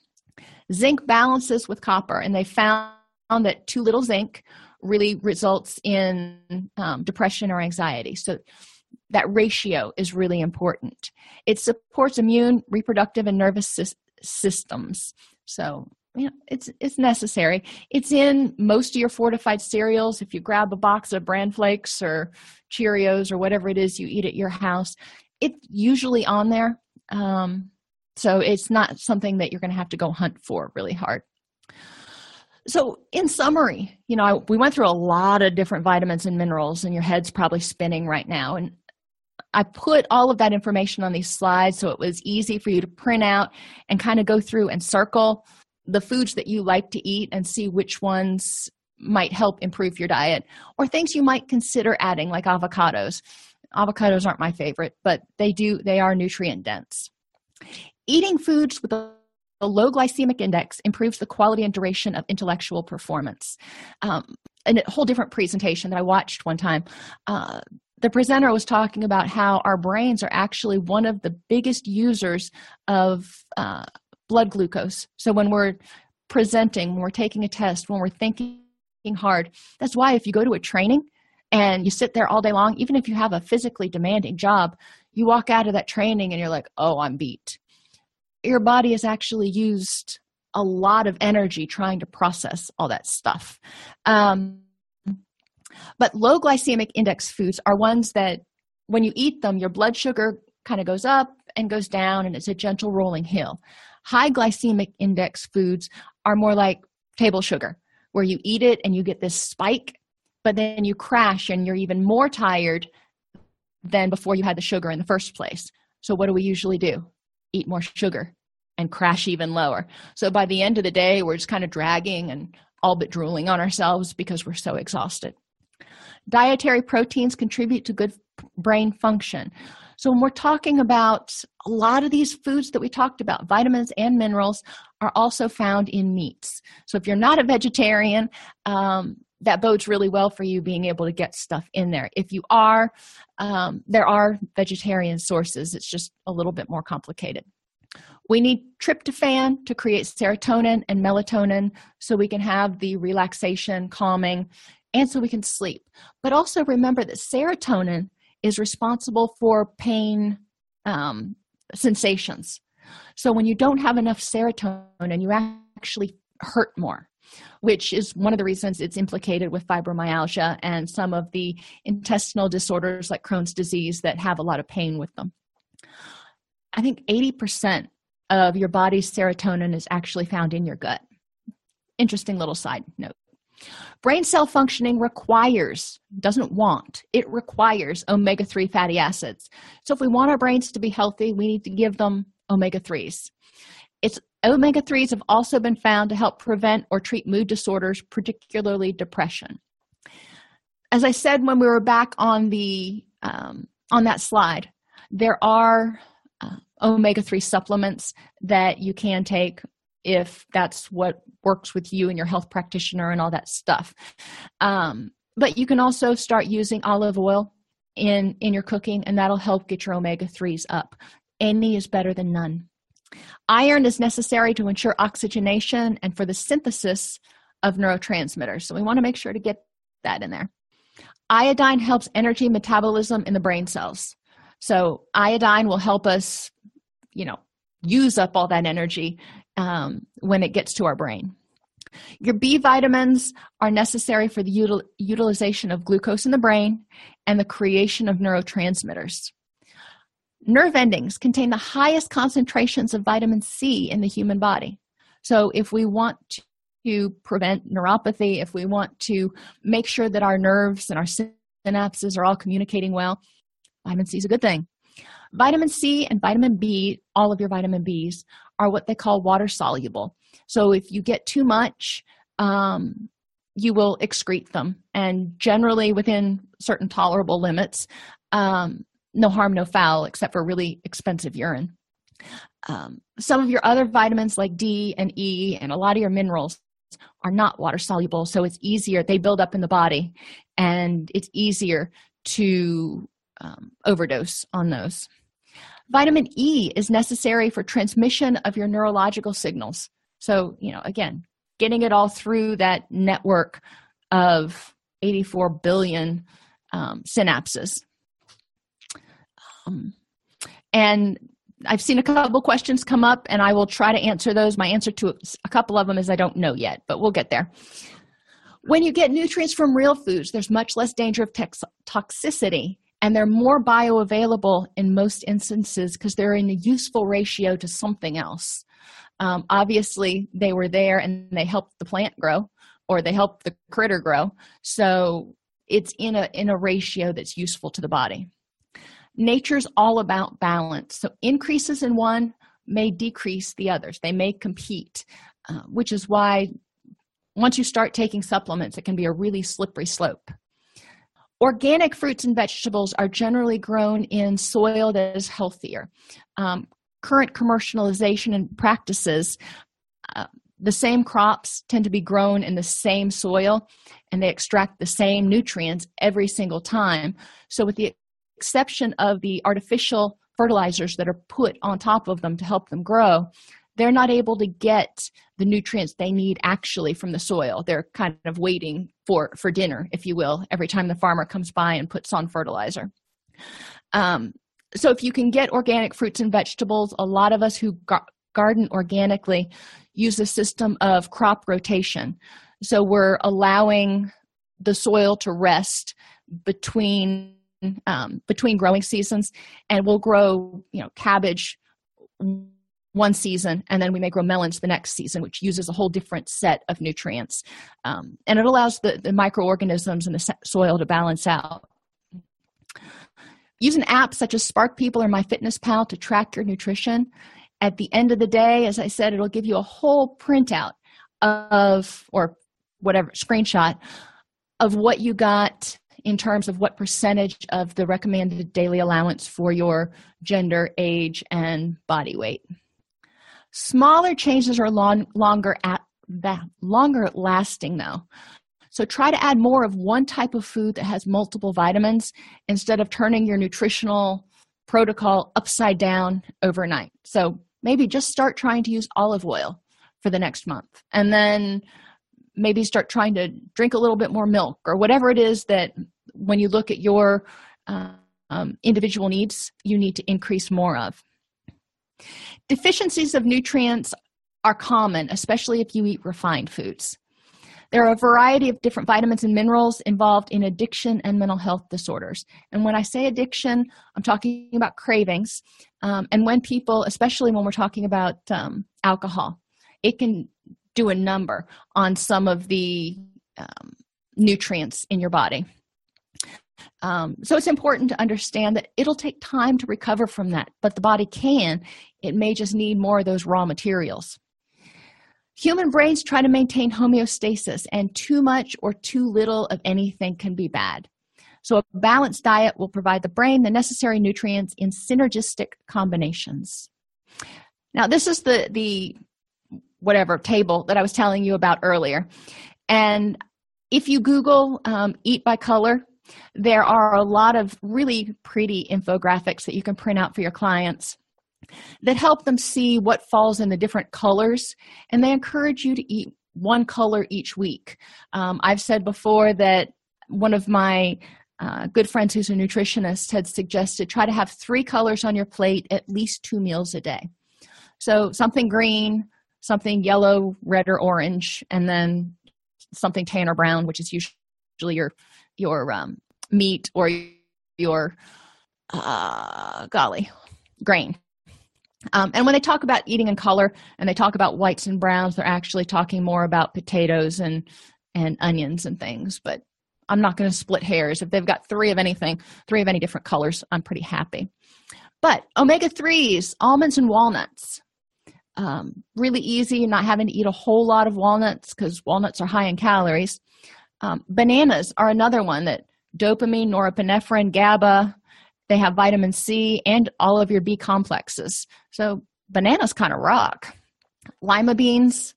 Zinc balances with copper, and they found that too little zinc really results in um, depression or anxiety. So that ratio is really important. It supports immune, reproductive, and nervous sy- systems. So you know, it's it's necessary. It's in most of your fortified cereals. If you grab a box of bran flakes or Cheerios or whatever it is you eat at your house, it's usually on there. Um, so it's not something that you're going to have to go hunt for really hard. So, in summary, you know, I, we went through a lot of different vitamins and minerals, and your head's probably spinning right now. And I put all of that information on these slides so it was easy for you to print out and kind of go through and circle the foods that you like to eat and see which ones might help improve your diet or things you might consider adding like avocados avocados aren't my favorite but they do they are nutrient dense eating foods with a low glycemic index improves the quality and duration of intellectual performance. Um, and a whole different presentation that I watched one time. Uh, the presenter was talking about how our brains are actually one of the biggest users of uh, blood glucose. So when we're presenting, when we're taking a test, when we're thinking hard, that's why if you go to a training and you sit there all day long, even if you have a physically demanding job, you walk out of that training and you're like, oh, I'm beat. Your body has actually used a lot of energy trying to process all that stuff. Um, but low glycemic index foods are ones that when you eat them, your blood sugar kind of goes up and goes down, and it's a gentle rolling hill. High glycemic index foods are more like table sugar, where you eat it and you get this spike, but then you crash and you're even more tired than before you had the sugar in the first place. So, what do we usually do? Eat more sugar and crash even lower. So, by the end of the day, we're just kind of dragging and all but drooling on ourselves because we're so exhausted. Dietary proteins contribute to good brain function. So, when we're talking about a lot of these foods that we talked about, vitamins and minerals are also found in meats. So, if you're not a vegetarian, um, that bodes really well for you being able to get stuff in there. If you are, um, there are vegetarian sources, it's just a little bit more complicated. We need tryptophan to create serotonin and melatonin so we can have the relaxation, calming, and so we can sleep. But also remember that serotonin is responsible for pain um, sensations. So when you don't have enough serotonin, you actually hurt more, which is one of the reasons it's implicated with fibromyalgia and some of the intestinal disorders like Crohn's disease that have a lot of pain with them. I think 80% of your body's serotonin is actually found in your gut. Interesting little side note. Brain cell functioning requires, doesn't want, it requires omega 3 fatty acids. So, if we want our brains to be healthy, we need to give them omega 3s. It's Omega 3s have also been found to help prevent or treat mood disorders, particularly depression. As I said when we were back on the um, on that slide, there are uh, omega 3 supplements that you can take if that's what works with you and your health practitioner and all that stuff. Um, but you can also start using olive oil in in your cooking and that'll help get your omega 3s up. Any is better than none. Iron is necessary to ensure oxygenation and for the synthesis of neurotransmitters. So we want to make sure to get that in there. Iodine helps energy metabolism in the brain cells. So iodine will help us, you know, use up all that energy um, when it gets to our brain. Your B vitamins are necessary for the util- utilization of glucose in the brain and the creation of neurotransmitters. Nerve endings contain the highest concentrations of vitamin C in the human body. So, if we want to prevent neuropathy, if we want to make sure that our nerves and our synapses are all communicating well, vitamin C is a good thing. Vitamin C and vitamin B, all of your vitamin Bs, are what they call water soluble. So, if you get too much, um, you will excrete them, and generally within certain tolerable limits. Um, no harm, no foul, except for really expensive urine. Um, some of your other vitamins, like D and E, and a lot of your minerals, are not water soluble, so it's easier. They build up in the body, and it's easier to um, overdose on those. Vitamin E is necessary for transmission of your neurological signals. So, you know, again, getting it all through that network of 84 billion um, synapses um, and I've seen a couple questions come up, and I will try to answer those. My answer to a couple of them is I don't know yet, but we'll get there. When you get nutrients from real foods, there's much less danger of tox- toxicity, and they're more bioavailable in most instances because they're in a useful ratio to something else. Um, obviously, they were there and they helped the plant grow, or they helped the critter grow. So it's in a in a ratio that's useful to the body nature's all about balance so increases in one may decrease the others they may compete uh, which is why once you start taking supplements it can be a really slippery slope organic fruits and vegetables are generally grown in soil that is healthier. Um, current commercialization and practices uh, the same crops tend to be grown in the same soil and they extract the same nutrients every single time. So with the exception of the artificial fertilizers that are put on top of them to help them grow, they're not able to get the nutrients they need actually from the soil. They're kind of waiting for for dinner, if you will, every time the farmer comes by and puts on fertilizer. Um, so if you can get organic fruits and vegetables, a lot of us who gar- garden organically use a system of crop rotation. So we're allowing the soil to rest between um, between growing seasons and we'll grow you know cabbage one season and then we grow melons the next season which uses a whole different set of nutrients. Um, and it allows the, the microorganisms in the soil to balance out. Use an app such as spark people or myfitnesspal to track your nutrition. At the end of the day as i said it'll give you a whole printout of or whatever screenshot of what you got in terms of what percentage of the recommended daily allowance for your gender, age, and body weight. Smaller changes are long, longer at longer lasting though. So try to add more of one type of food that has multiple vitamins instead of turning your nutritional protocol upside down overnight. So maybe just start trying to use olive oil for the next month and then maybe start trying to drink a little bit more milk or whatever it is that when you look at your um, individual needs, you need to increase more of. Deficiencies of nutrients are common, especially if you eat refined foods. There are a variety of different vitamins and minerals involved in addiction and mental health disorders. And when I say addiction, I'm talking about cravings. Um, and when people, especially when we're talking about um, alcohol, it can do a number on some of the um, nutrients in your body. Um, so it's important to understand that it'll take time to recover from that, but the body can. It may just need more of those raw materials. Human brains try to maintain homeostasis, and too much or too little of anything can be bad. So, a balanced diet will provide the brain the necessary nutrients in synergistic combinations. Now, this is the, the whatever table that I was telling you about earlier. And if you Google um, eat by color, there are a lot of really pretty infographics that you can print out for your clients that help them see what falls in the different colors, and they encourage you to eat one color each week. Um, I've said before that one of my uh, good friends who's a nutritionist had suggested try to have three colors on your plate at least two meals a day. So something green, something yellow, red, or orange, and then something tan or brown, which is usually your your um, meat or your uh, golly grain. Um, and when they talk about eating in color and they talk about whites and browns, they're actually talking more about potatoes and and onions and things. But I'm not going to split hairs. If they've got three of anything, three of any different colors, I'm pretty happy. But omega 3s, almonds and walnuts. Um, really easy, not having to eat a whole lot of walnuts because walnuts are high in calories. Um, bananas are another one that dopamine, norepinephrine, GABA, they have vitamin C and all of your B complexes. So bananas kind of rock. Lima beans,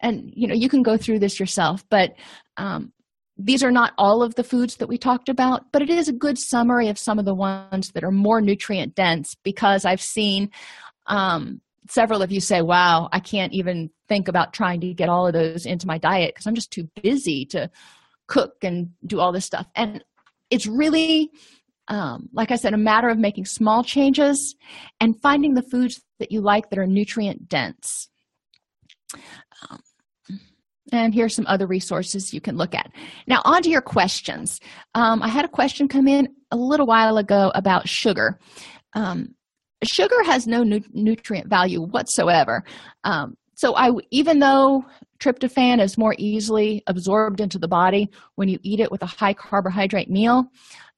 and you know you can go through this yourself, but um, these are not all of the foods that we talked about, but it is a good summary of some of the ones that are more nutrient dense because I've seen um, several of you say, Wow, I can't even think about trying to get all of those into my diet because I'm just too busy to cook and do all this stuff. And it's really um, like I said, a matter of making small changes and finding the foods that you like that are nutrient dense. Um, and here's some other resources you can look at. Now, on to your questions. Um, I had a question come in a little while ago about sugar. Um, sugar has no nu- nutrient value whatsoever. So, I even though tryptophan is more easily absorbed into the body when you eat it with a high carbohydrate meal,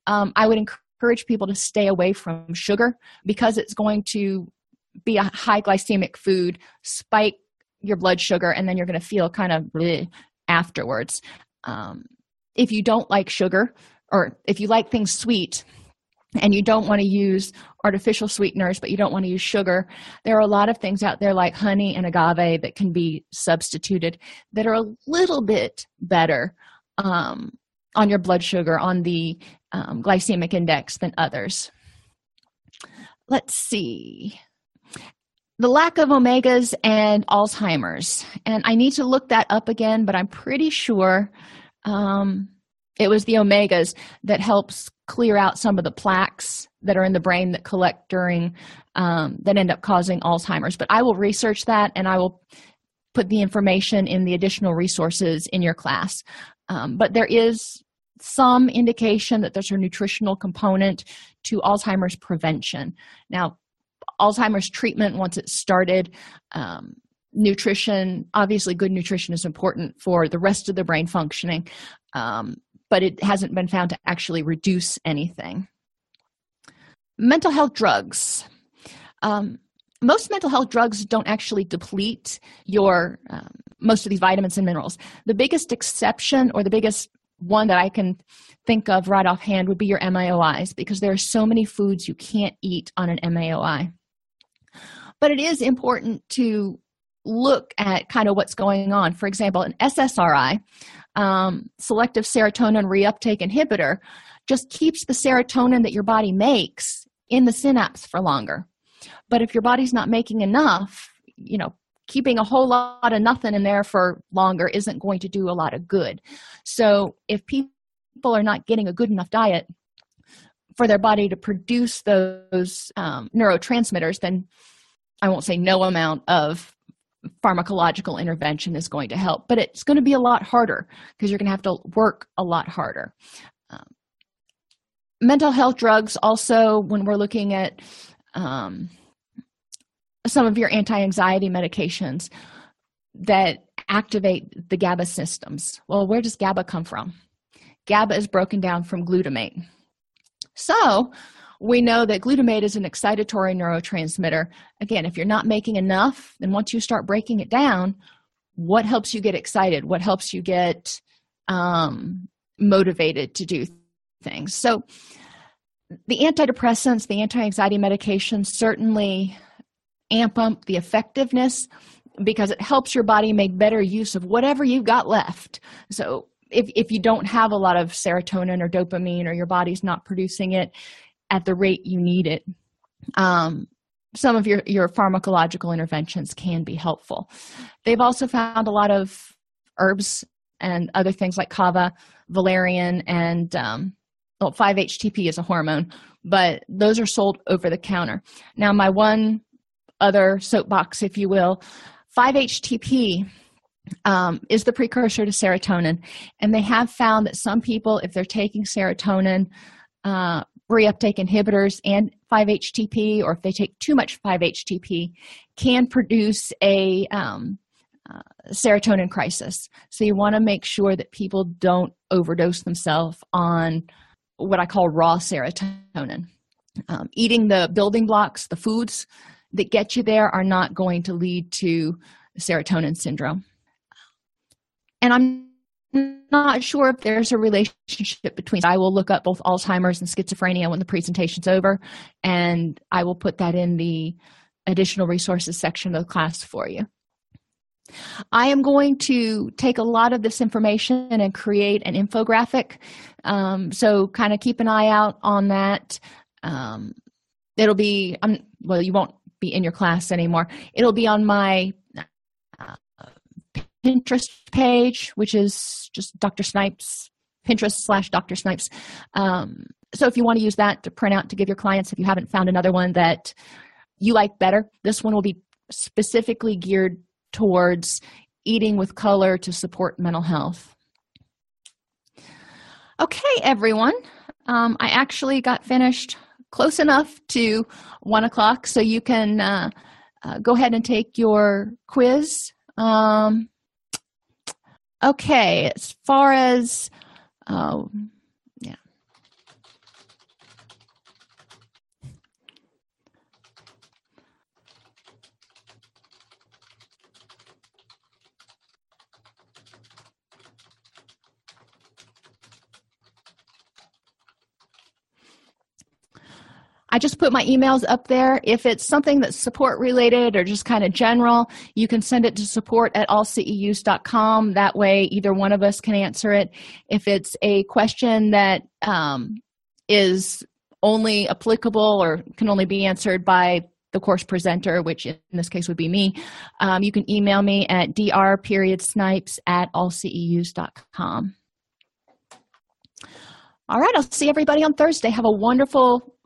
um, I would encourage people to stay away from sugar because it's going to be a high glycemic food, spike your blood sugar, and then you're going to feel kind of afterwards. Um, if you don't like sugar, or if you like things sweet, and you don't want to use artificial sweeteners, but you don't want to use sugar, there are a lot of things out there like honey and agave that can be substituted that are a little bit better um, on your blood sugar, on the um, glycemic index than others. Let's see. The lack of omegas and Alzheimer's. And I need to look that up again, but I'm pretty sure um, it was the omegas that helps clear out some of the plaques that are in the brain that collect during um, that end up causing alzheimer's. But i will research that and i will put the information in the additional resources in your class. Um, but there is some indication that there's a nutritional component to Alzheimer's prevention. Now, Alzheimer's treatment, once it's started, um, nutrition obviously, good nutrition is important for the rest of the brain functioning, um, but it hasn't been found to actually reduce anything. Mental health drugs. Um, most mental health drugs don't actually deplete your um, most of these vitamins and minerals. The biggest exception or the biggest one that I can think of right offhand would be your MAOIs because there are so many foods you can't eat on an MAOI. But it is important to look at kind of what's going on. For example, an SSRI, um, selective serotonin reuptake inhibitor, just keeps the serotonin that your body makes in the synapse for longer. But if your body's not making enough, you know, keeping a whole lot of nothing in there for longer isn't going to do a lot of good. So, if people are not getting a good enough diet for their body to produce those um, neurotransmitters, then I won't say no amount of pharmacological intervention is going to help, but it's going to be a lot harder because you're going to have to work a lot harder. Um, mental health drugs, also, when we're looking at um, some of your anti-anxiety medications that activate the GABA systems. Well, where does GABA come from? GABA is broken down from glutamate. So, we know that glutamate is an excitatory neurotransmitter. Again, if you're not making enough, then once you start breaking it down, what helps you get excited? What helps you get um, motivated to do things? So the antidepressants the anti-anxiety medications certainly amp up the effectiveness because it helps your body make better use of whatever you've got left. So if, if you don't have a lot of serotonin or dopamine or your body's not producing it at the rate you need it. Um, some of your, your pharmacological interventions can be helpful. They've also found a lot of herbs and other things like kava valerian and um, well 5-htp is a hormone but those are sold over the counter. Now my one other soapbox if you will 5-htp um, is the precursor to serotonin. And they have found that some people if they're taking serotonin uh, reuptake inhibitors and 5-htp or if they take too much 5-htp can produce a um, uh, serotonin crisis. So you want to make sure that people don't overdose themselves on what i call raw serotonin. Um, eating the building blocks the foods that get you there are not going to lead to serotonin syndrome. And i'm not sure if there's a relationship between i will look up both alzheimer's and schizophrenia when the presentation's over and i will put that in the additional resources section of the class for you. I am going to take a lot of this information and create an infographic um, so kind of keep an eye out on that. Um, it'll be um, well you won't be in your class anymore. It'll be on my pinterest page which is just dr snipes pinterest slash dr snipes. Um, so if you want to use that to print out to give your clients if you haven't found another one that you like better this one will be specifically geared towards eating with color to support mental health. Okay everyone. Um, i actually got finished close enough to one o'clock so you can uh, uh, go ahead and take your quiz. Um, okay as far as uh, I just put my emails up there. If it's something that's support related or just kind of general, you can send it to support at allceus.com. That way, either one of us can answer it. If it's a question that um, is only applicable or can only be answered by the course presenter, which in this case would be me, um, you can email me at dr period snipes at allceus.com. All right, I'll see everybody on Thursday. Have a wonderful